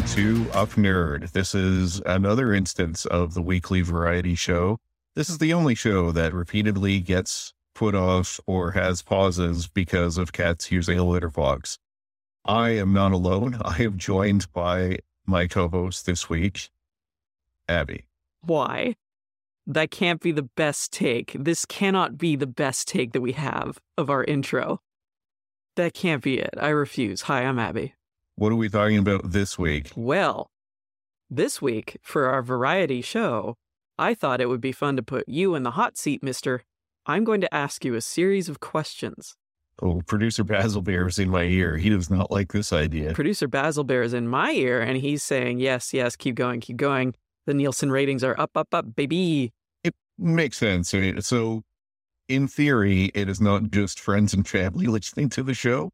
welcome to Up Nerd. This is another instance of the weekly variety show. This is the only show that repeatedly gets put off or has pauses because of cats using a litter box. I am not alone. I am joined by my co host this week, Abby. Why? That can't be the best take. This cannot be the best take that we have of our intro. That can't be it. I refuse. Hi, I'm Abby. What are we talking about this week? Well, this week for our variety show, I thought it would be fun to put you in the hot seat, mister. I'm going to ask you a series of questions. Oh, producer Basil Bear is in my ear. He does not like this idea. Producer Basil Bear is in my ear, and he's saying, yes, yes, keep going, keep going. The Nielsen ratings are up, up, up, baby. It makes sense. So, in theory, it is not just friends and family listening to the show.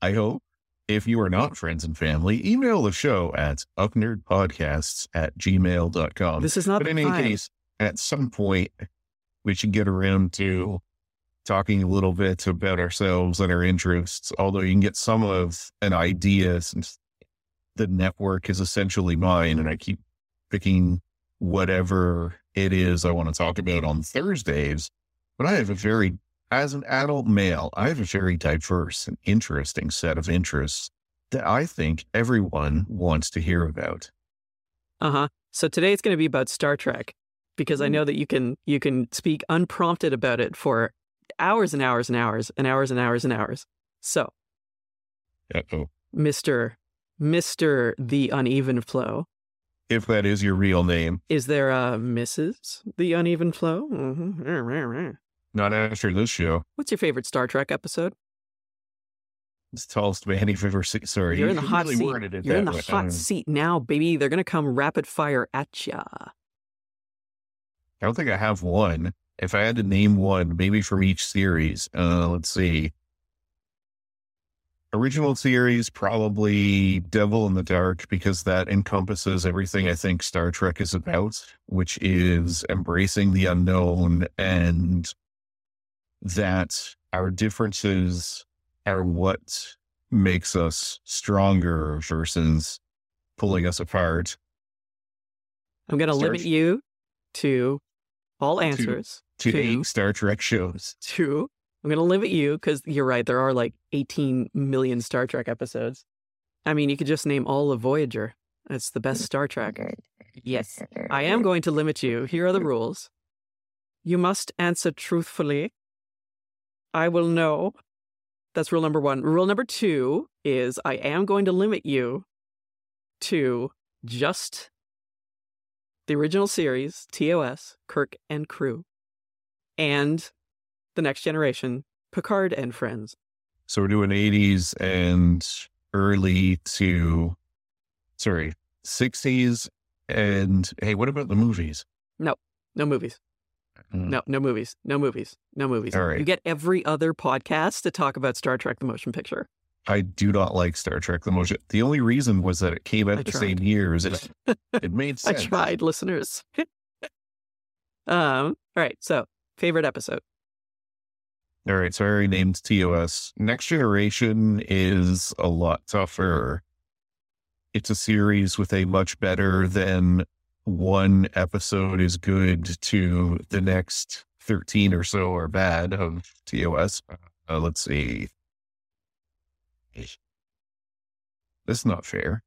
I hope. If you are not friends and family, email the show at upnerdpodcasts at gmail.com. This is not But in any case, at some point, we should get around to talking a little bit about ourselves and our interests, although you can get some of an idea since the network is essentially mine and I keep picking whatever it is I want to talk about on Thursdays. But I have a very, as an adult male, I have a very diverse and interesting set of interests that I think everyone wants to hear about. Uh huh. So today it's going to be about Star Trek because I know that you can you can speak unprompted about it for hours and hours and hours and hours and hours and hours. So, Uh-oh. Mister Mister the Uneven Flow, If that is your real name, is there a Mrs. the Uneven Flow? hmm not after this show. What's your favorite Star Trek episode? It's the tallest man you've ever seen. Sorry, You're in the hot really seat. You're in the way. hot seat now, baby. They're gonna come rapid fire at ya. I don't think I have one. If I had to name one, maybe from each series, uh, let's see. Original series, probably Devil in the Dark, because that encompasses everything I think Star Trek is about, which is embracing the unknown and that our differences are what makes us stronger versus pulling us apart. I'm gonna limit you to all answers. To Two. eight Star Trek shows. Two. I'm gonna limit you because you're right. There are like 18 million Star Trek episodes. I mean, you could just name all of Voyager. It's the best Star Trek. Yes, I am going to limit you. Here are the rules. You must answer truthfully. I will know. That's rule number one. Rule number two is I am going to limit you to just the original series, TOS, Kirk and Crew, and the next generation, Picard and Friends. So we're doing 80s and early to, sorry, 60s. And hey, what about the movies? No no movies. Mm. No, no movies. No movies. No movies. All right. You get every other podcast to talk about Star Trek the motion picture. I do not like Star Trek the motion. The only reason was that it came out I the tried. same year as it, it made sense. I tried, listeners. um, all right, so favorite episode. All right. So I already named TOS. Next Generation is a lot tougher. It's a series with a much better than one episode is good to the next 13 or so are bad of TOS. Uh, let's see. That's not fair.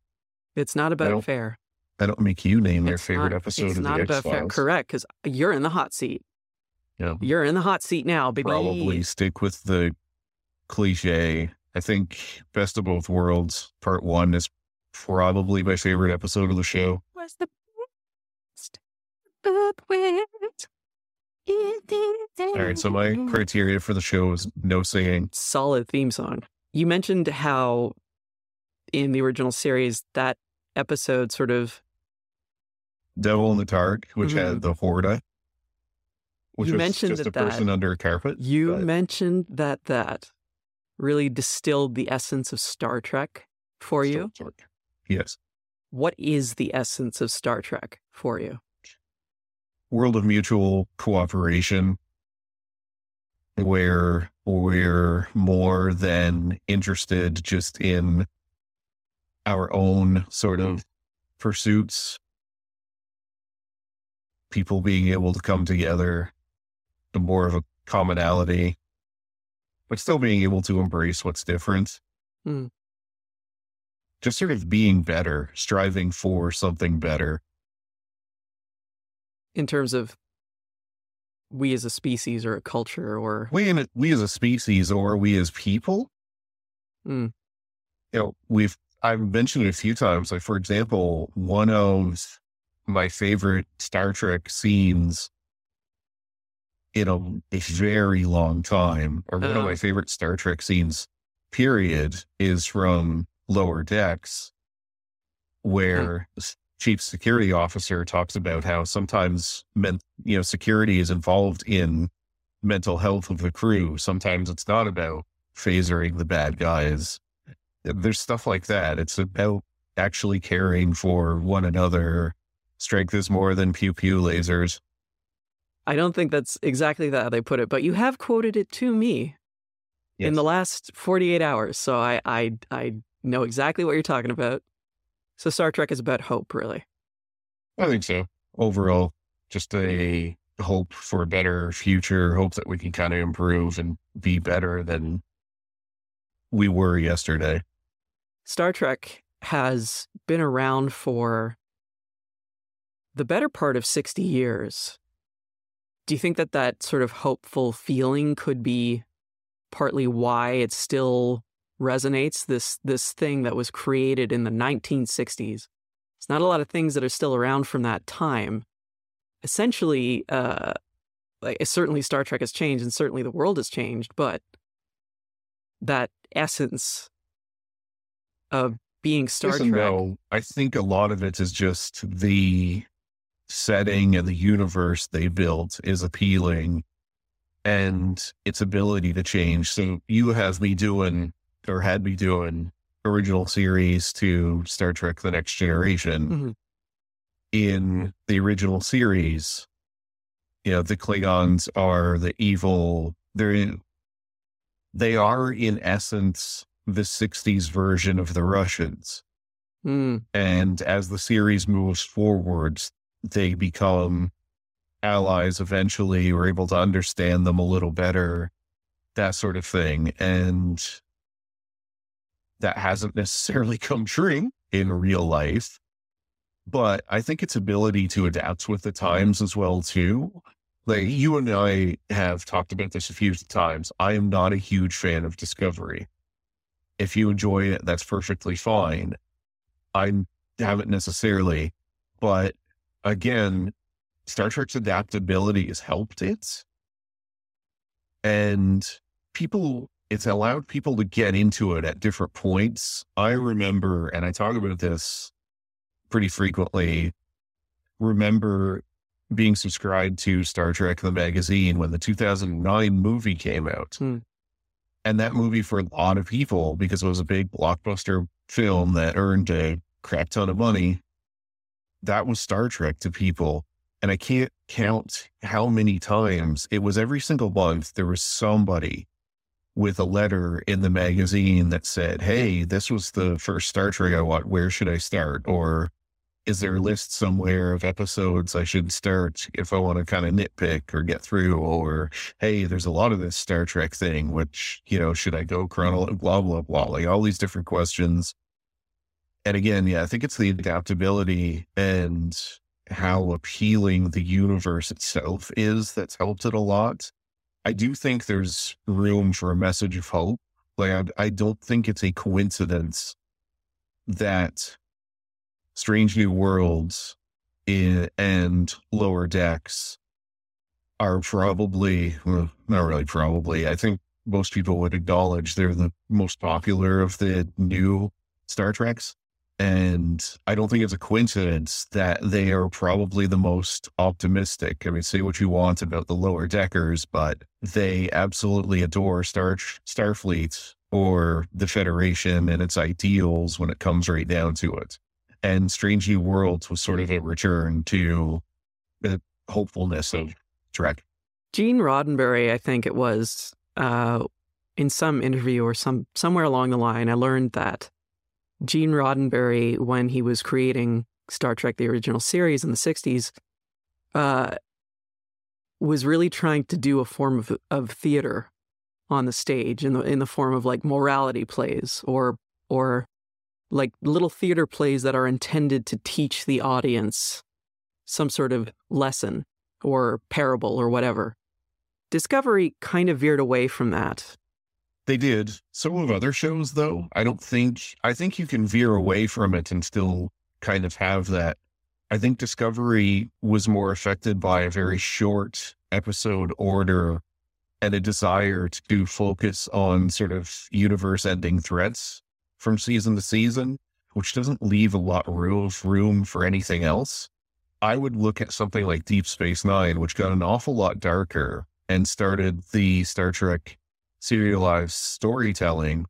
It's not about don't- fair. I don't make you name their It's favorite not- episode it's of not the about fair. X-Files. Correct, because you're in the hot seat. Yeah. You're in the hot seat now, baby. Probably stick with the cliche. I think Best of Both Worlds Part One is probably my favorite episode of the show. Was the best of worlds. All right, so my criteria for the show is no singing. solid theme song. You mentioned how in the original series that episode sort of Devil in the Dark, which had the Horta, which Mm-hmm. You was mentioned just that a person that- under a carpet. you but- mentioned that that really distilled the essence of Star Trek for you. Trek. Yes, What is the essence of Star Trek for you? World of mutual cooperation, where we're more than interested just in our own sort of pursuits, people being able to come together, the more of a commonality, but still being able to embrace what's different. Hmm. Just sort of being better, striving for something better. In terms of we as a species or a culture or We in we as a species or we as people, Mm. you know, we've I've mentioned it a few times. Like for example, one of my favorite Star Trek scenes in a, a very long time, or one of Uh-huh. my favorite Star Trek scenes, period, is from Lower Decks, where the s- chief security officer talks about how sometimes men, you know, security is involved in mental health of the crew. Sometimes it's not about phasering the bad guys. There's stuff like that. It's about actually caring for one another. Strength is more than pew pew lasers. I don't think that's exactly how they put it, but you have quoted it to me in the last 48 hours. So I, I, I know exactly what you're talking about. So Star Trek is about hope, really. I think so. Overall, just a hope for a better future, hope that we can kind of improve and be better than we were yesterday. Star Trek has been around for the better part of 60 years. Do you think that that sort of hopeful feeling could be partly why it's still resonates this this thing that was created in the 1960s? It's not a lot of things that are still around from that time. Essentially, uh, like certainly Star Trek has changed, and certainly the world has changed, but that essence of being Star Trek. no. I think a lot of it is just the setting and the universe they built is appealing and its ability to change. So you have me doing or had me doing original series to Star Trek The Next Generation. Mhm. In the original series, you know, the Klingons are the evil, they're they are in essence the 60s version of the Russians. Mm, And as the series moves forwards, they become allies eventually. We're able to understand them a little better, that sort of thing. And that hasn't necessarily come true in real life. But I think its ability to adapt with the times as well, too. Like you and I have talked about this a few times. I am not a huge fan of Discovery. If you enjoy it, that's perfectly fine. I haven't necessarily, but again, Star Trek's adaptability has helped it. And people, it's allowed people to get into it at different points. I remember, and I talk about this pretty frequently, remember being subscribed to Star Trek the magazine when the 2009 movie came out. Hmm. And that movie, for a lot of people, because it was a big blockbuster film that earned a crap ton of money, that was Star Trek to people. And I can't count how many times it was every single month there was somebody with a letter in the magazine that said, Hey, this was the first Star Trek I watched. Where should I start? Or is there a list somewhere of episodes I should start if I want to kind of nitpick or get through? Or, hey, there's a lot of this Star Trek thing, which, you know, should I go chronological, blah, blah, blah, like all these different questions. And again, yeah, I think it's the adaptability and how appealing the universe itself is that's helped it a lot. I do think there's room for a message of hope. Like, I, I don't think it's a coincidence that Strange New Worlds in, and Lower Decks are probably, well, not really probably, I think most people would acknowledge they're the most popular of the new Star Treks. And I don't think it's a coincidence that they are probably the most optimistic. I mean, say what you want about the lower deckers, but they absolutely adore Star Starfleet or the Federation and its ideals when it comes right down to it. And Strange New Worlds was sort of a return to the hopefulness of Trek. Gene Roddenberry, I think it was, uh, in some interview or some somewhere along the line, I learned that Gene Roddenberry, when he was creating Star Trek, the original series in the 60s, uh, was really trying to do a form of, of theater on the stage in the in the form of like morality plays or or like little theater plays that are intended to teach the audience some sort of lesson or parable or whatever. Discovery kind of veered away from that. They did. Some of other shows, though, I don't think, I think you can veer away from it and still kind of have that. I think Discovery was more affected by a very short episode order and a desire to focus on sort of universe ending threats from season to season, which doesn't leave a lot of room for anything else. I would look at something like Deep Space Nine, which got an awful lot darker and started the Star Trek serialized storytelling,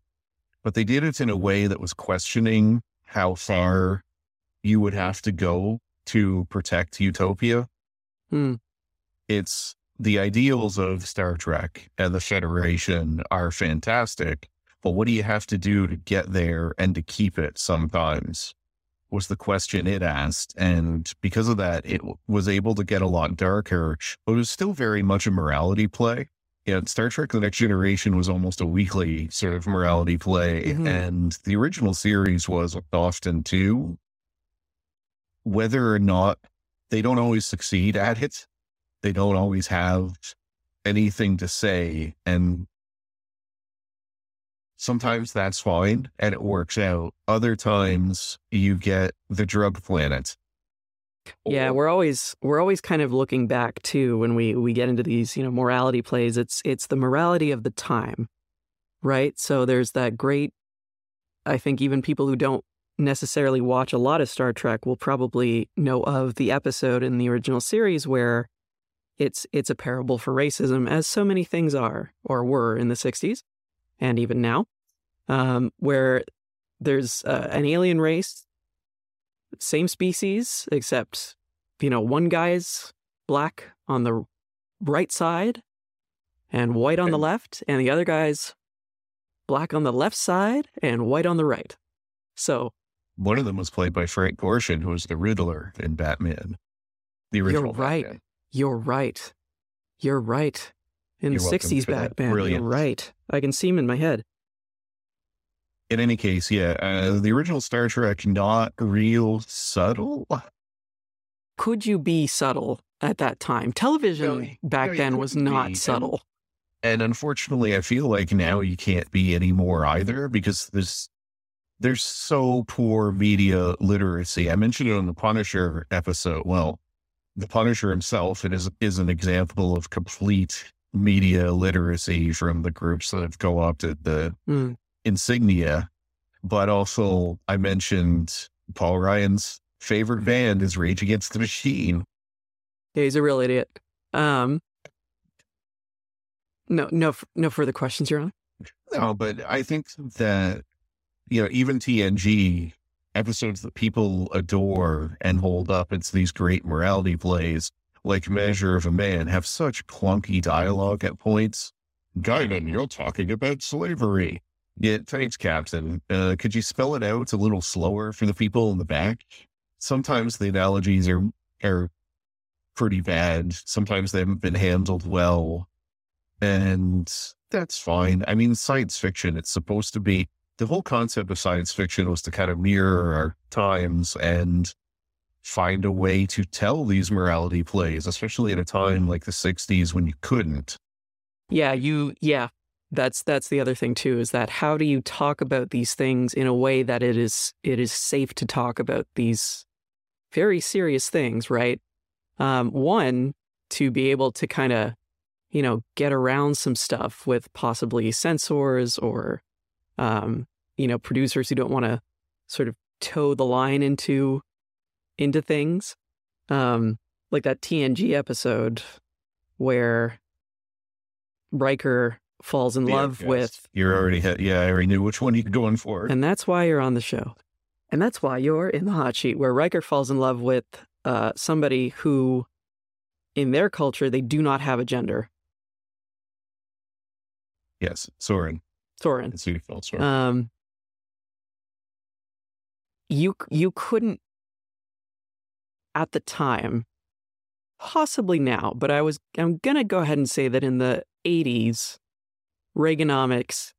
but they did it in a way that was questioning how far you would have to go to protect utopia. Hmm. It's the ideals of Star Trek and the Federation are fantastic, but what do you have to do to get there and to keep it sometimes? Was the question it asked. And because of that, it was able to get a lot darker, but it was still very much a morality play. Yeah, Star Trek The Next Generation was almost a weekly sort of morality play. Mhm. And the original series was often too. Whether or not they don't always succeed at it, they don't always have anything to say. And sometimes that's fine and it works out. Other times you get the drug planet. Yeah, we're always we're always kind of looking back too when we we get into these, you know, morality plays. It's it's the morality of the time. Right? So there's that great I think even people who don't necessarily watch a lot of Star Trek will probably know of the episode in the original series where it's it's a parable for racism as so many things are or were in the 60s and even now. Um, where there's uh, an alien race same species, except, you know, one guy's black on the right side and white on the left, and the other guy's black on the left side and white on the right. So One of them was played by Frank Gorshin, who was the Riddler in Batman. The original. right. Batman. you're right. You're right. In You're the 60s. Batman. You're right. I can see him in my head. In any case, yeah, uh, the original Star Trek not real subtle. Could you be subtle at that time? Television No, back no, then was not be, and- subtle. And unfortunately, I feel like now you can't be anymore either because there's there's so poor media literacy. I mentioned it on the Punisher episode. Well, the Punisher himself it is is an example of complete media literacy from the groups that have co-opted the Mm. Insignia. But also, I mentioned Paul Ryan's favorite band is Rage Against the Machine. Yeah, he's a real idiot. Um, no, no, no further questions, Your Honor. No, but I think that, you know, even TNG episodes that people adore and hold up, it's these great morality plays like Measure of a Man have such clunky dialogue at points. Guinan, you're talking about slavery. Yeah, thanks, Captain. Uh, could you spell it out a little slower for the people in the back? Sometimes the analogies are are pretty bad. Sometimes they haven't been handled well. And that's fine. I mean, science fiction, it's supposed to be the whole concept of science fiction was to kind of mirror our times and find a way to tell these morality plays, especially at a time like the 60s when you couldn't. Yeah, you. Yeah, that's that's the other thing too. Is that how do you talk about these things in a way that it is it is safe to talk about these very serious things, right? Um, one to be able to kind of you know get around some stuff with possibly censors or um, you know producers who don't want to sort of toe the line into into things um, like that TNG episode where Riker falls in love with, You're already, ha- yeah, I already knew which one you're going for. and that's why you're on the show. And that's why you're in the hot sheet, where Riker falls in love with uh, somebody who, in their culture, they do not have a gender. yes, Soren. Soren. It's felt Soren. Um, you you couldn't at the time possibly now but i was i'm going to go ahead and say that in the 80s reaganomics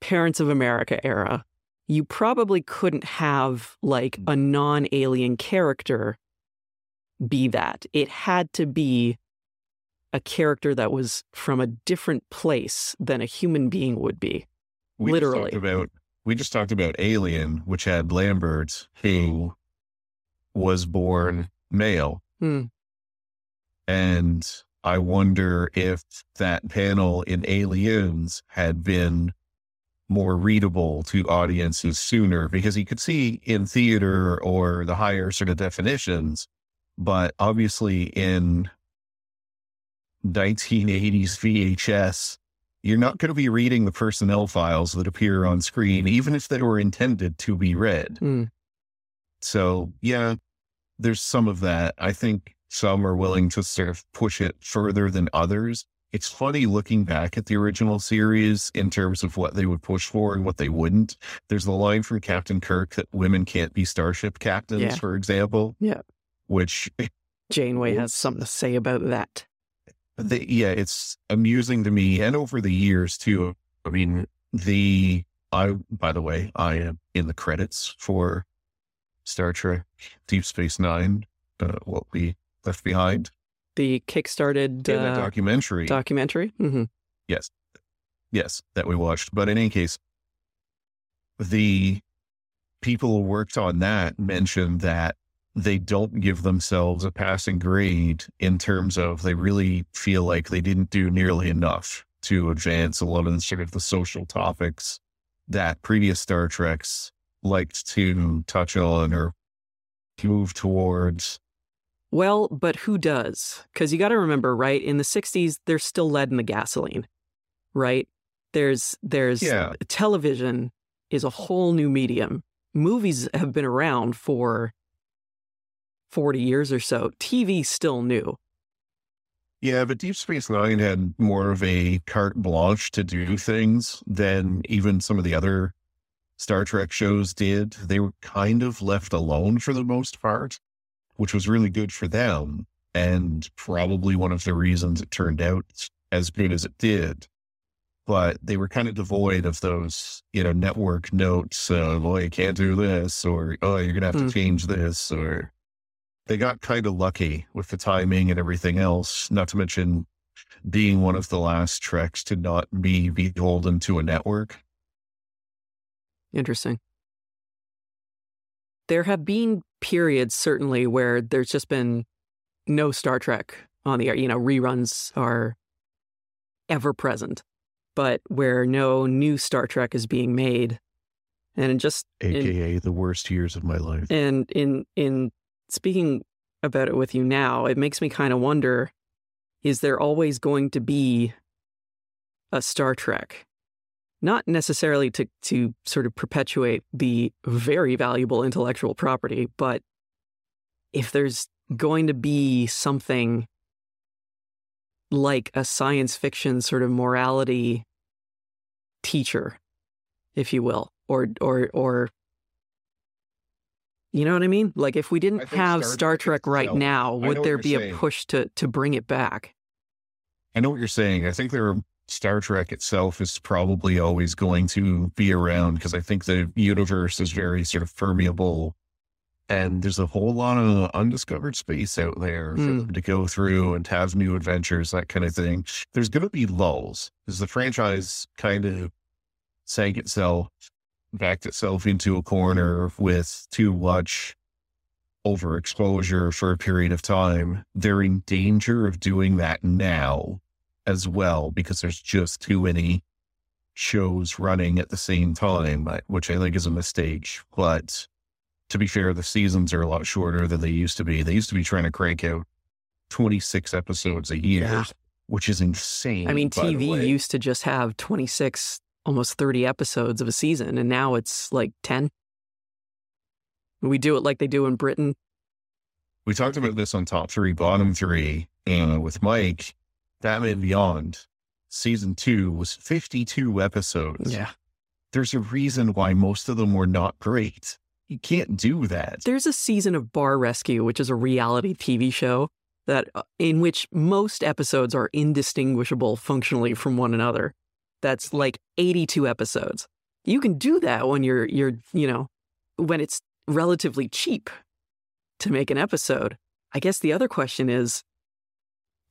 parents of america era you probably couldn't have like a non-alien character be that it had to be a character that was from a different place than a human being would be We Literally. talked about we just talked about Alien, which had Lambert, who was born male, Hmm. and I wonder if that panel in Aliens had been more readable to audiences sooner because you could see in theater or the higher sort of definitions, but obviously in 1980s VHS, you're not going to be reading the personnel files that appear on screen, even if they were intended to be read. Hmm. So, yeah, there's some of that. I think some are willing to sort of push it further than others. It's funny looking back at the original series in terms of what they would push for and what they wouldn't. There's the line from Captain Kirk that women can't be starship captains, Yeah. for example. Yeah. Which janeway has something to say about that the, yeah, it's amusing to me, and over the years too. I mean, the I by the way, I am in the credits for Star Trek Deep Space Nine. Uh, what we left behind the kickstarted that uh, documentary. documentary hmm yes, yes, that we watched. But in any case, the people who worked on that mentioned that they don't give themselves a passing grade in terms of they really feel like they didn't do nearly enough to advance a lot of the sort of the social topics that previous Star Treks liked to touch on or move towards. Well, but who does? Because you got to remember, right? In the '60s, there's still lead in the gasoline, right? There's there's Yeah. television is a whole new medium. Movies have been around for forty years or so. TV's still new. Yeah, but Deep Space Nine had more of a carte blanche to do things than even some of the other Star Trek shows did. They were kind of left alone for the most part, which was really good for them. And probably one of the reasons it turned out as good as it did. But they were kind of devoid of those, you know, network notes of, oh, you can't do this, or, oh, you're going to have Hmm. to change this, or they got kind of lucky with the timing and everything else, not to mention being one of the last treks to not be beholden to a network. Interesting. There have been periods, certainly, where there's just been no Star Trek on the air. You know, reruns are ever present, but where no new Star Trek is being made. And just AKA the worst years of my life. and in in speaking about it with you now, it makes me kind of wonder: is there always going to be a Star Trek? Not necessarily to to sort of perpetuate the very valuable intellectual property, but if there's going to be something like a science fiction sort of morality teacher, if you will, or or or you know what I mean? Like if we didn't have Star Star Trek right now, would there be a push to to bring it back? I know what you're saying. I think there Star Trek itself is probably always going to be around because I think the universe is very sort of permeable and there's a whole lot of undiscovered space out there for hmm. them to go through and have new adventures, that kind of thing. There's going to be lulls because the franchise kind of sank itself, backed itself into a corner with too much overexposure for a period of time. They're in danger of doing that now as well because there's just too many shows running at the same time, which I think is a mistake. But to be fair, the seasons are a lot shorter than they used to be. They used to be trying to crank out 26 episodes a year, Yeah. which is insane. I mean, TV used to just have 26, almost 30 episodes of a season, and now it's like 10. We do it like they do in Britain. we talked about this on top three, bottom three, uh, with Mike. Batman Beyond season two was 52 episodes. Yeah. There's a reason why most of them were not great. you can't do that. There's a season of Bar Rescue, which is a reality TV show that uh, in which most episodes are indistinguishable functionally from one another. That's like 82 episodes. You can do that when you're you're, you know, when it's relatively cheap to make an episode. I guess the other question is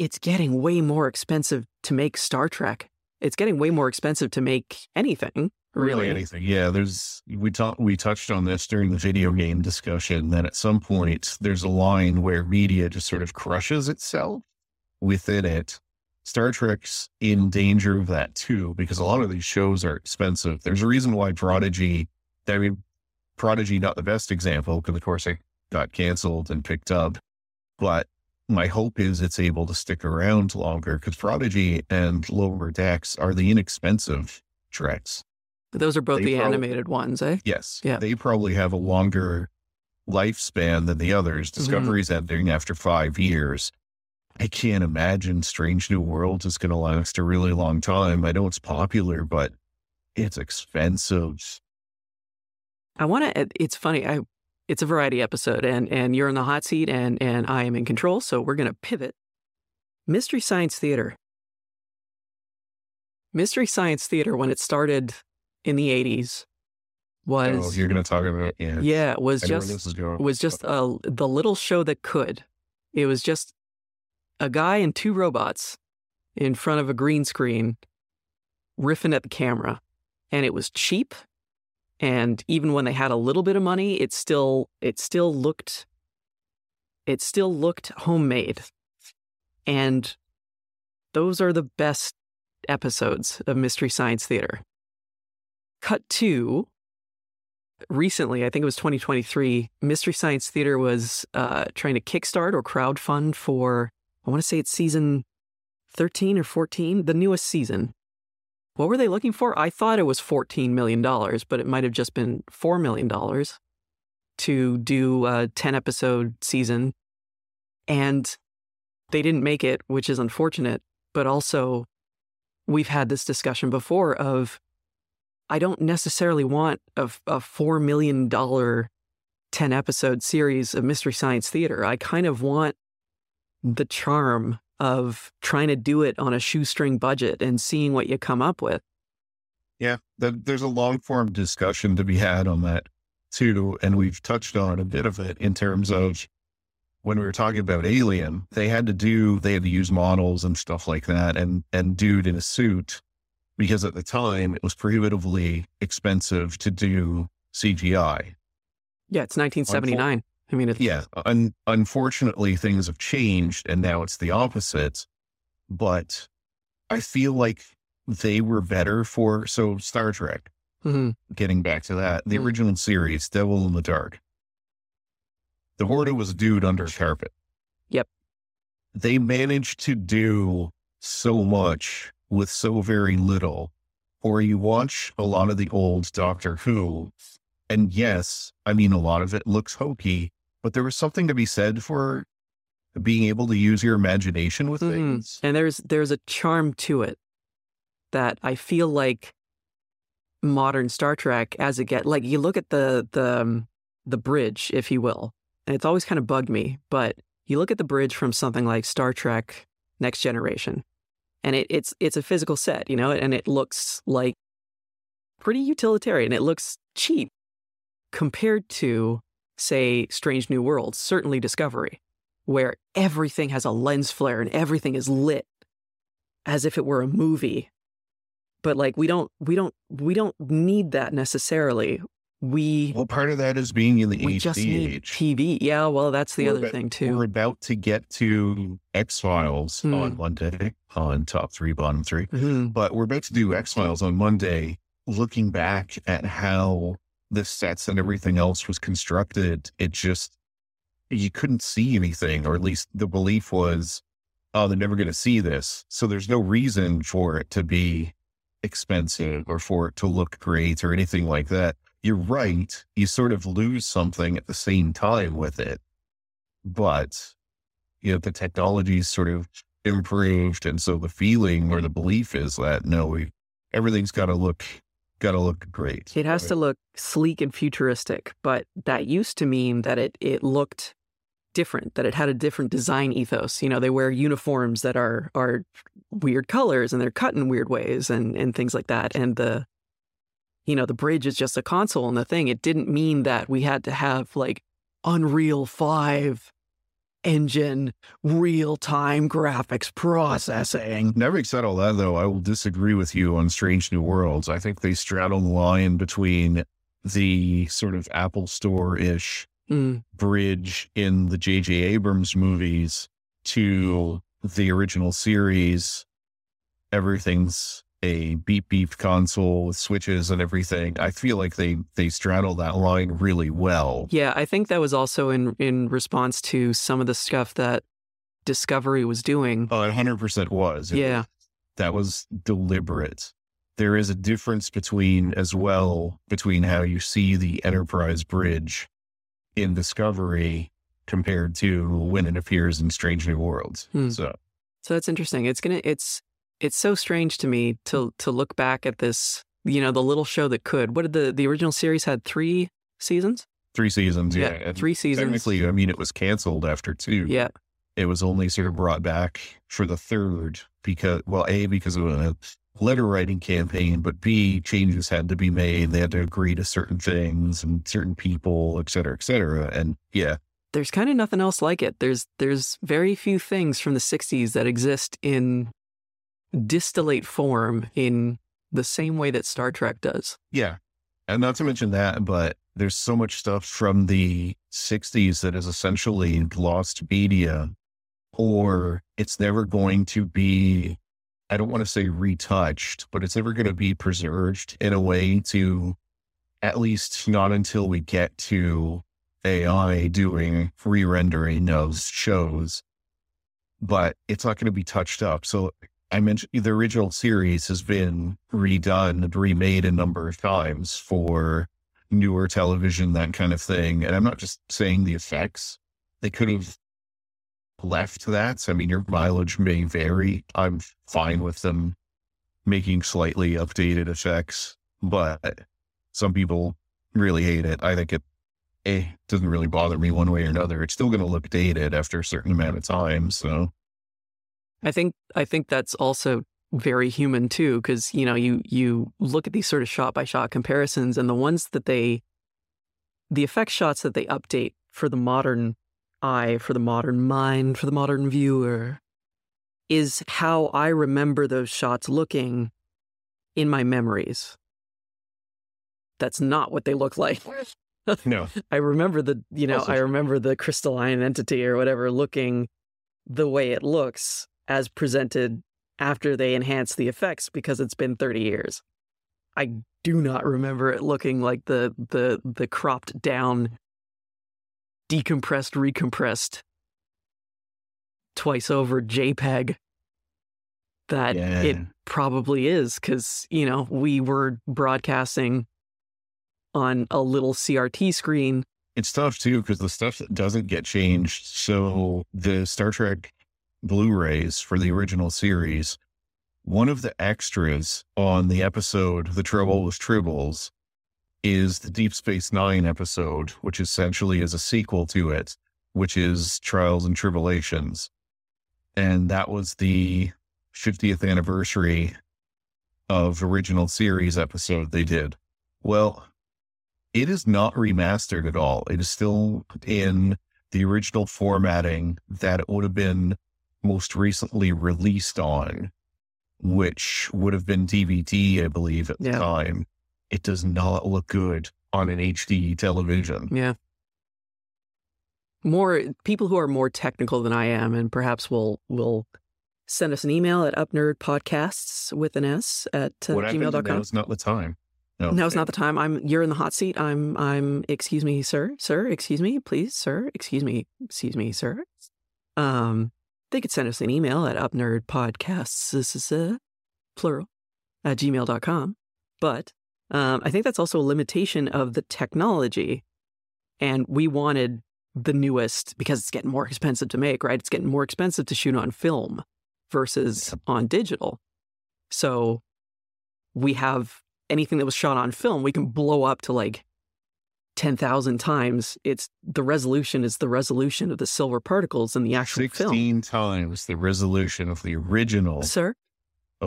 it's getting way more expensive to make Star Trek. It's getting way more expensive to make anything. Really, anything. Yeah, there's we talked we touched on this during the video game discussion that at some point there's a line where media just sort of crushes itself within it. Star Trek's in danger of that too, because a lot of these shows are expensive. There's a reason why Prodigy, I mean, Prodigy not the best example because of course it got canceled and picked up, but my hope is it's able to stick around longer because Prodigy and Lower Decks are the inexpensive treks. Those are both they the probably, animated ones, eh? Yes. Yeah. They probably have a longer lifespan than the others. Mm-hmm. Discovery's mm-hmm. ending after five years. I can't imagine Strange New Worlds is going to last a really long time. I know it's popular, but it's expensive. I want to. It's funny. I it's a variety episode, and and you're in the hot seat, and and I am in control. So we're going to pivot. Mystery Science Theater. Mystery Science Theater, when it started in the 80s was oh, you're going to talk about yeah yeah was just was just a, the little show that could it was just a guy and two robots in front of a green screen riffing at the camera and it was cheap and even when they had a little bit of money it still it still looked it still looked homemade and those are the best episodes of mystery science theater Cut to recently, I think it was 2023, Mystery Science Theater was uh, trying to kickstart or crowdfund for, I want to say it's season 13 or 14, the newest season. What were they looking for? I thought it was $14 million, but it might have just been $4 million to do a 10 episode season. And they didn't make it, which is unfortunate. But also, we've had this discussion before of I don't necessarily want a, a $4 million 10 episode series of Mystery Science Theater. I kind of want the charm of trying to do it on a shoestring budget and seeing what you come up with. Yeah, the, there's a long form discussion to be had on that too. And we've touched on a bit of it in terms of when we were talking about Alien, they had to do, they had to use models and stuff like that. And, and dude in a suit because at the time it was prohibitively expensive to do CGI. Yeah, it's 1979. I mean, it's... yeah. Un- unfortunately, things have changed, and now it's the opposite. But I feel like they were better for so Star Trek. Mm-hmm. Getting back to that, the mm-hmm. original series, Devil in the Dark. The Horta was a dude under a carpet. Yep. They managed to do so much with so very little. Or you watch a lot of the old Doctor Who, and yes, I mean, a lot of it looks hokey, but there was something to be said for being able to use your imagination with mm-hmm. things. And there's there's a charm to it that I feel like modern Star Trek as it get like you look at the the um, the bridge, if you will, and it's always kind of bugged me, but you look at the bridge from something like Star Trek Next Generation, and it, it's it's a physical set, you know, and it looks like pretty utilitarian. It looks cheap compared to, say, Strange New Worlds, certainly Discovery, where everything has a lens flare and everything is lit as if it were a movie. But like we don't we don't we don't need that necessarily we well part of that is being in the we HD just need age. TV. Yeah, well, that's the we're other about, thing too. We're about to get to X Files mm. on Monday on top three, bottom 3 mm-hmm. but we're about to do X Files on Monday. Looking back at how the sets and everything else was constructed, it just you couldn't see anything, or at least the belief was, oh, they're never going to see this. So there's no reason for it to be expensive or for it to look great or anything like that you're right. You sort of lose something at the same time with it. But, you know, the technology's sort of improved. And so the feeling or the belief is that no, we, everything's got to look got to look great. It has to look sleek and futuristic, but that used to mean that it it looked different, that it had a different design ethos. You know, they wear uniforms that are are weird colors and they're cut in weird ways and and things like that. And the you know, the bridge is just a console and the thing. It didn't mean that we had to have like Unreal 5 engine real time graphics processing. Never said all that though, I will disagree with you on Strange New Worlds. I think they straddle the line between the sort of Apple Store ish Mm. bridge in the J.J. Abrams movies to the original series. Everything's a beep beep console with switches and everything. I feel like they they straddle that line really well. Yeah, I think that was also in in response to some of the stuff that Discovery was doing. Oh, it hundred percent was. It Yeah. that was deliberate. There is a difference between as well between how you see the Enterprise bridge in Discovery compared to when it appears in Strange New Worlds. Hmm. So So that's interesting. It's gonna it's it's so strange to me to to look back at this, you know, the little show that could. What did the the original series had three seasons? three seasons, yeah. and three seasons. Technically, I mean, it was canceled after two. Yeah. It was only sort of brought back for the third because, well, A, because of a letter writing campaign, but B, changes had to be made. They had to agree to certain things and certain people, et cetera, et cetera. And yeah, There's kind of nothing else like it. There's there's very few things from the 60s that exist in distillate form in the same way that Star Trek does. yeah. And not to mention that, but there's so much stuff from the 60s that is essentially lost media, or it's never going to be, I don't want to say retouched, but it's never going to be preserved in a way to, at least not until we get to AI doing re rendering of shows, but it's not going to be touched up. So I mentioned the original series has been redone and remade a number of times for newer television, that kind of thing. And I'm not just saying the effects, they could have left that. So, I mean, your mileage may vary. I'm fine with them making slightly updated effects, but some people really hate it. I think it eh, doesn't really bother me one way or another. It's still going to look dated after a certain amount of time. So, I think I think that's also very human too, because you know you you look at these sort of shot by shot comparisons, and the ones that they, the effect shots that they update for the modern eye, for the modern mind, for the modern viewer, is how I remember those shots looking in my memories. That's not what they look like. no, I remember the, you know, Also I remember the crystalline entity or whatever looking the way it looks as presented after they enhance the effects because it's been 30 years. I do not remember it looking like the the the cropped down decompressed recompressed twice over JPEG that Yeah. it probably is cuz you know we were broadcasting on a little CRT screen it's tough too because the stuff that doesn't get changed. So the Star Trek Blu-rays for the original series, one of the extras on the episode "The Trouble with Tribbles" is the Deep Space Nine episode, which essentially is a sequel to it, which is Trials and Tribulations, and that was the 50th anniversary of original series episode they did. Well, it is not remastered at all. It is still in the original formatting that it would have been most recently released on, which would have been DVD, I believe, at the time. It does not look good on an HD television. Yeah. More people who are more technical than I am, and perhaps will will send us an email at upnerdpodcasts with an S at uh, what gmail.com. Now's not the time. No, Now's not the time. I'm you're in the hot seat. I'm I'm excuse me, sir. Sir, excuse me, please, sir. Excuse me, excuse me, sir. Um they could send us an email at upnerdpodcasts plural at gmail.com. But um I think that's also a limitation of the technology. And we wanted the newest because it's getting more expensive to make, right? It's getting more expensive to shoot on film versus on digital. So we have anything that was shot on film, we can blow up to like 10,000 times. It's the resolution is the resolution of the silver particles in the actual 16 film. times the resolution of the original Sir,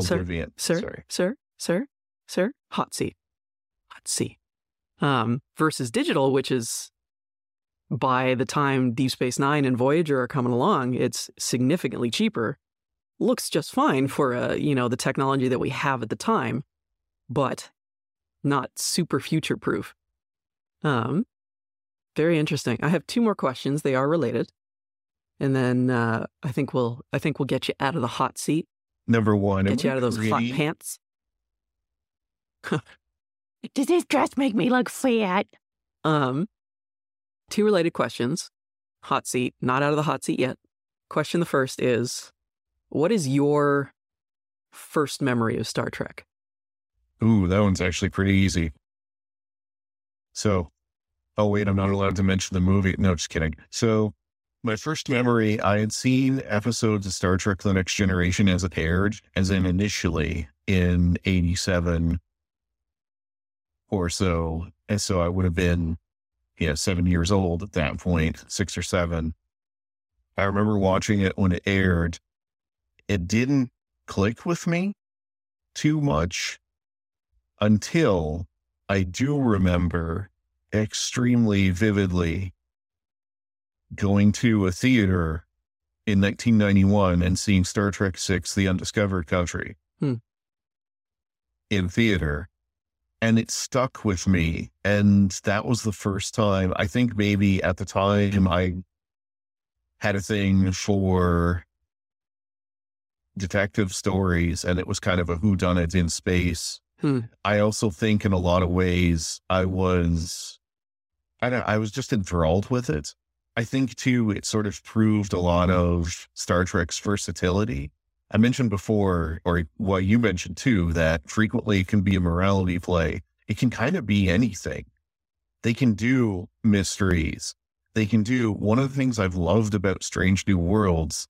sir, Oblivion. sir, Sorry. sir, sir, sir, hot seat. Hot seat. Um, versus digital, which is by the time Deep Space Nine and Voyager are coming along, it's significantly cheaper. Looks just fine for uh, you know, the technology that we have at the time, but not super future proof. Um, very interesting. I have two more questions. They are related. And then uh, I think we'll I think we'll get you out of the hot seat Number one. Get you out of those hot pants. Does this dress make me look fat? Um, two related questions. Hot seat, not out of the hot seat yet. Question the first is What is your first memory of Star Trek? Ooh, that one's actually pretty easy. So, oh wait, I'm not allowed to mention the movie. No, just kidding. So, my first memory, I had seen episodes of Star Trek: The Next Generation as it aired, as in initially in '87 or so, and so I would have been, yeah, seven years old at that point, six or seven. I remember watching it when it aired. It didn't click with me too much until I do remember extremely vividly going to a theater in 1991 and seeing Star Trek VI The Undiscovered Country Hmm. in theater. And it stuck with me. And that was the first time, I think maybe at the time I had a thing for detective stories and it was kind of a whodunit in space. Hmm. I also think in a lot of ways I was I don't I was just enthralled with it. I think too it sort of proved a lot mm-hmm. of Star Trek's versatility. I mentioned before, or well, you mentioned too, that frequently it can be a morality play. It can kind of be anything. They can do mysteries. They can do one of the things I've loved about Strange New Worlds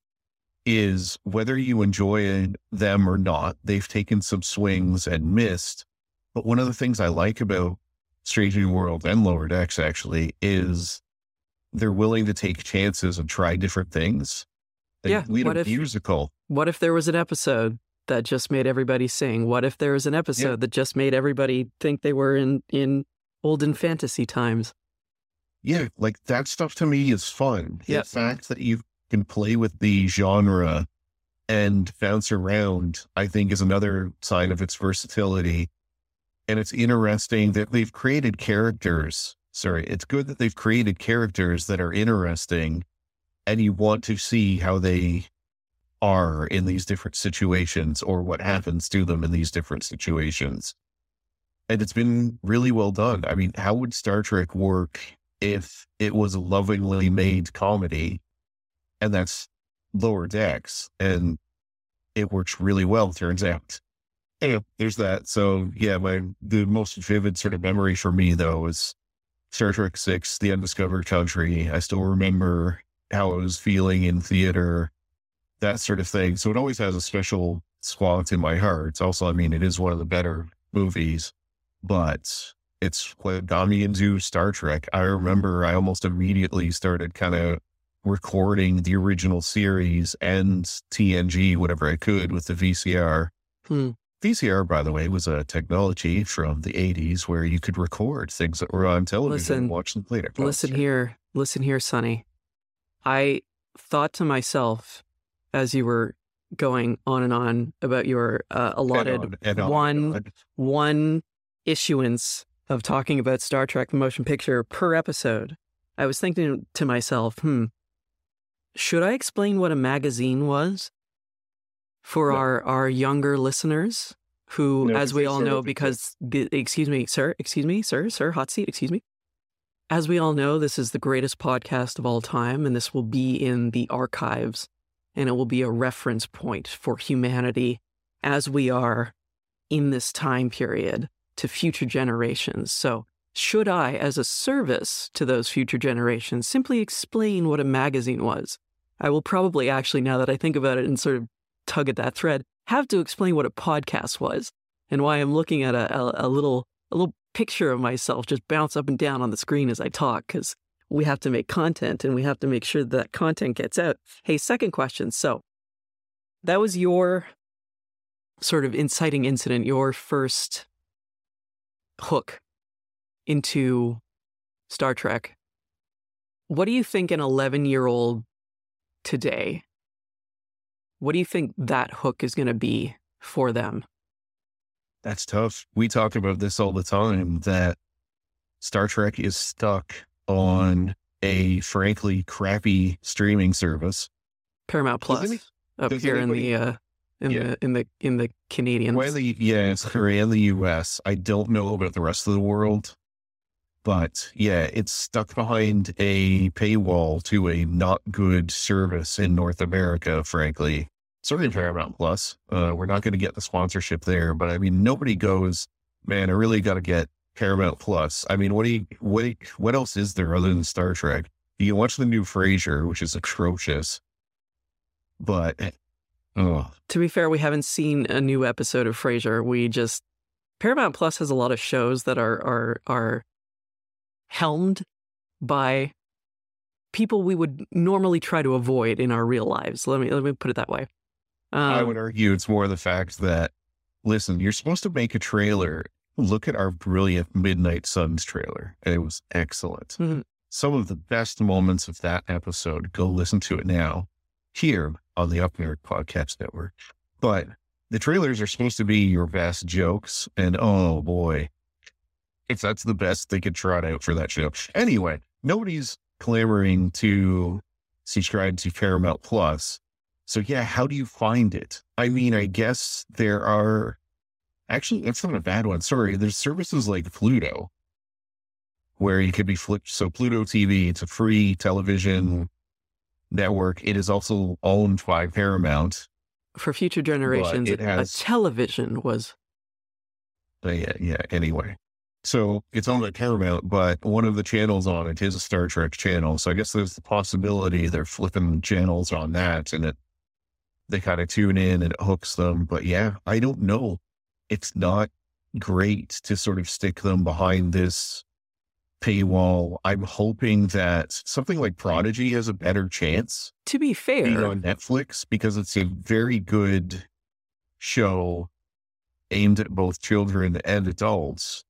is whether you enjoy them or not, they've taken some swings and missed. But one of the things I like about Strange New World and Lower Decks actually is mm-hmm. they're willing to take chances and try different things. They Yeah, lead what a if- musical. What if there was an episode that just made everybody sing? What if there was an episode that just made everybody think they were in, in olden fantasy times? Yeah, like that stuff to me is fun. Yeah. The fact that you can play with the genre and bounce around, I think, is another sign of its versatility. And it's interesting that they've created characters. Sorry, it's good that they've created characters that are interesting and you want to see how they are in these different situations or what happens to them in these different situations. And it's been really well done. I mean, how would Star Trek work if it was a lovingly made comedy? And that's lower decks. And it works really well, turns out. Anyway, there's that. So yeah, my the most vivid sort of memory for me though is Star Trek Six, The Undiscovered Country. I still remember how I was feeling in theater, that sort of thing. So it always has a special spot in my heart. It's also, I mean, it is one of the better movies, but it's what got me into Star Trek. I remember I almost immediately started kind of recording the original series and TNG, whatever I could, with the VCR. Hmm. VCR, by the way, was a technology from the 80s where you could record things that were on television Listen, and watch them later. Listen here, listen here, Sonny. I thought to myself as you were going on and on about your uh, allotted one one issuance of talking about Star Trek the motion picture per episode. I was thinking to myself, hmm, should I explain what a magazine was for No. our our younger listeners who No, as we all know because the, excuse me, sir, excuse me, sir, sir, hot seat, excuse me. As we all know, this is the greatest podcast of all time and this will be in the archives and it will be a reference point for humanity as we are in this time period to future generations. So, should I, as a service to those future generations, simply explain what a magazine was? I will probably actually, now that I think about it and sort of tug at that thread, have to explain what a podcast was. and why I'm looking at a, a, a little a little picture of myself just bounce up and down on the screen as I talk because we have to make content and we have to make sure that content gets out. Hey, second question. So that was your sort of inciting incident, your first hook into Star Trek. What do you think an 11 year old today, what do you think that hook is going to be for them? That's tough. We talk about this all the time that Star Trek is stuck on a frankly crappy streaming service. Paramount Plus any- up here anybody- in the uh, in Yeah. the in the in the Canadian. Well, the, yes, or in the US. I don't know about the rest of the world, but yeah, it's stuck behind a paywall to a not good service in North America, frankly. Sorry, Paramount Plus. Uh, we're not going to get the sponsorship there, but I mean, nobody goes, man, I really got to get Paramount Plus. I mean, what do you, what, you- what else is there other than Star Trek? You can watch the new Frasier, which is atrocious, but oh, to be fair, we haven't seen a new episode of Frasier. We just Paramount Plus has a lot of shows that are are are helmed by people we would normally try to avoid in our real lives. Let me let me put it that way. Um, I would argue it's more the fact that, listen, you're supposed to make a trailer. Look at our brilliant Midnight Suns trailer. It was excellent. Mhm. Some of the best moments of that episode, go listen to it now here on the Up Nerd Podcast Network. But the trailers are supposed to be your best jokes. And oh boy, if that's the best they could trot out for that show. Anyway, nobody's clamoring to subscribe to Paramount Plus. So yeah, how do you find it? I mean, I mm-hmm. guess there are actually that's not a bad one. Sorry, there's services like Pluto where you could be flipped. So Pluto TV, it's a free television mm-hmm. network. It is also owned by Paramount. for future generations, it has- a television was But yeah, yeah. Anyway, so it's owned by Paramount, but one of the channels on it is a Star Trek channel. So I guess there's the possibility they're flipping channels on that, and it they kind of tune in and it hooks them. But yeah, I don't know. It's not great to sort of stick them behind this paywall. I'm hoping that something like Prodigy has a better chance to be fair. on Netflix because it's a very good show aimed at both children and adults.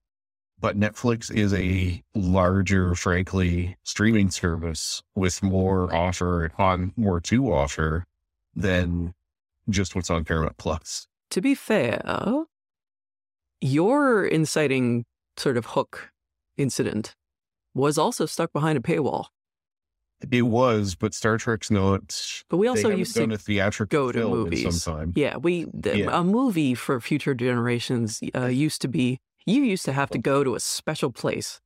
But Netflix is a larger, frankly, streaming service with more offer on more to offer than just what's on Paramount Plus. To be fair, your inciting sort of hook incident was also stuck behind a paywall. It was, but Star Trek's not. But we also used to go to movies. some time. Yeah, we the, Yeah. a movie for future generations uh, used to be you used to have to go to a special place.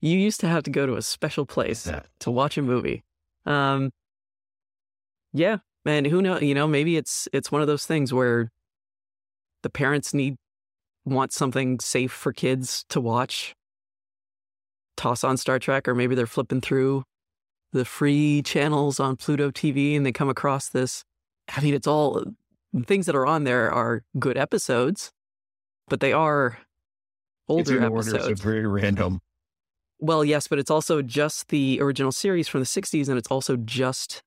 You used to have to go to a special place Yeah. to watch a movie. Um, yeah, man, who know? You know, maybe it's it's one of those things where the parents need want something safe for kids to watch. Toss on Star Trek, or maybe they're flipping through the free channels on Pluto TV and they come across this. I mean, it's all the things that are on there are good episodes, but they are older in order, so episodes. it's very random. Well, yes, but it's also just the original series from the 60s and it's also just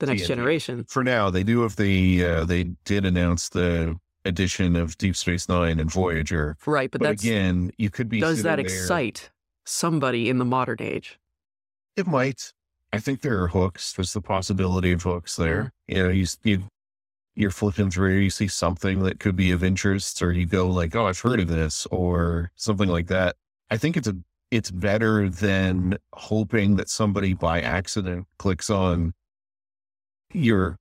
the next TNG. generation. For now, they do if they uh, they did announce the addition of Deep Space Nine and Voyager. Right, but, But, that's again, you could be does that there- excite somebody in the modern age? It might. I think there are hooks. There's the possibility of hooks there. You know, you, you you're flipping through, you see something that could be of interest, or you go like, "Oh, I've heard of this," or something like that. I think it's a it's better than hoping that somebody by accident clicks on your.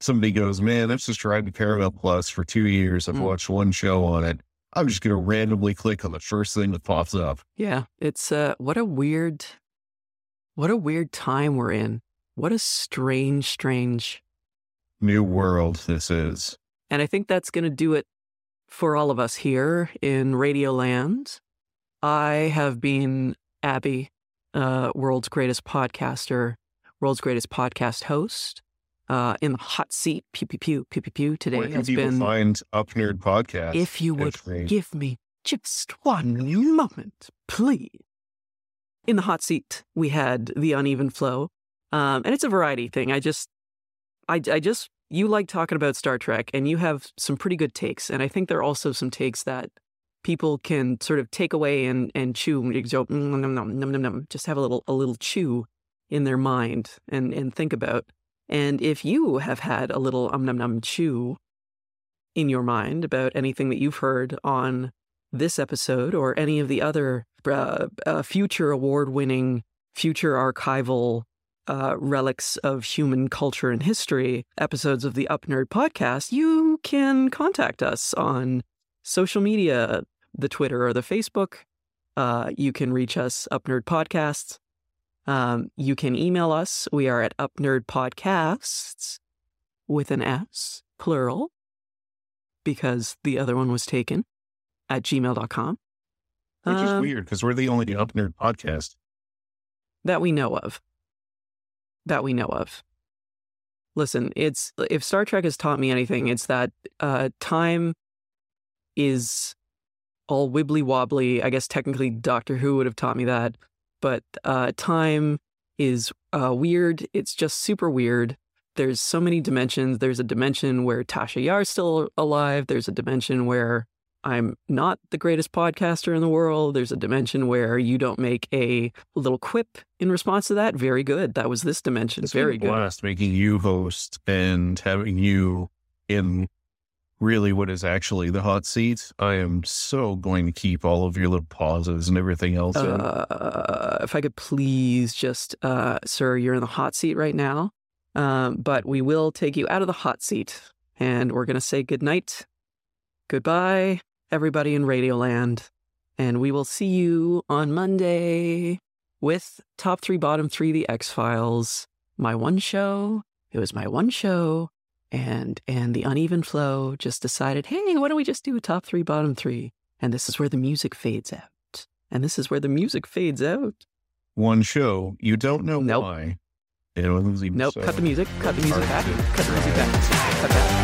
Somebody goes, "Man, I've subscribed to Paramount Plus for two years. I've Mm. watched one show on it. I'm just going to randomly click on the first thing that pops up." Yeah, it's uh what a weird what a weird time we're in. What a strange strange New world this is. And I think that's going to do it for all of us here in Radioland. I have been Abby, uh, world's greatest podcaster, world's greatest podcast host. uh, in the hot seat. Pew pew pew pew pew pew. Today Where can has people been. find Up Nerd Podcast? if you would give me just one moment, please. In the hot seat, we had the UnEvenflow, um, and it's a variety thing. I just, I, I just, you like talking about Star Trek, and you have some pretty good takes, and I think there are also some takes that people can sort of take away and and chew. "Mm, nom, nom, nom, nom, nom, nom," Just have a little a little chew in their mind and and think about. And if you have had a little um num num chew in your mind about anything that you've heard on this episode or any of the other uh, uh, future award winning, future archival uh, relics of human culture and history episodes of the Up Nerd podcast, you can contact us on social media, the Twitter or the Facebook. Uh, you can reach us, Up Nerd Podcasts. Um, you can email us. We are at upnerdpodcasts with an S, plural, because the other one was taken at gmail.com. Which is Um, weird because we're the only Up Nerd podcast. that we know of. That we know of. Listen, it's if Star Trek has taught me anything, it's that uh, time is all wibbly wobbly. I guess technically Doctor Who would have taught me that, but uh, time is uh, weird. It's just super weird. There's so many dimensions. There's a dimension where Tasha Yar's still alive. There's a dimension where I'm not the greatest podcaster in the world. There's a dimension where you don't make a little quip in response to that. Very good. That was this dimension. It's Very good. blast making you host and having you in really what is actually the hot seat. I am so going to keep all of your little pauses and everything else. Uh, if I could please just, uh, sir, you're in the hot seat right now. Um, but we will take you out of the hot seat and we're going to say good night, goodbye, everybody in Radioland. And we will see you on Monday with Top Three, Bottom Three, The X Files. My one show. It was my one show. And and the UnEvenflow just decided, hey, why don't we just do a top three, bottom three? And this is where the music fades out. And this is where the music fades out. One show, you don't know Nope. why. It was even Nope. so Cut the music. Cut the music back. Cut the music back. Cut that.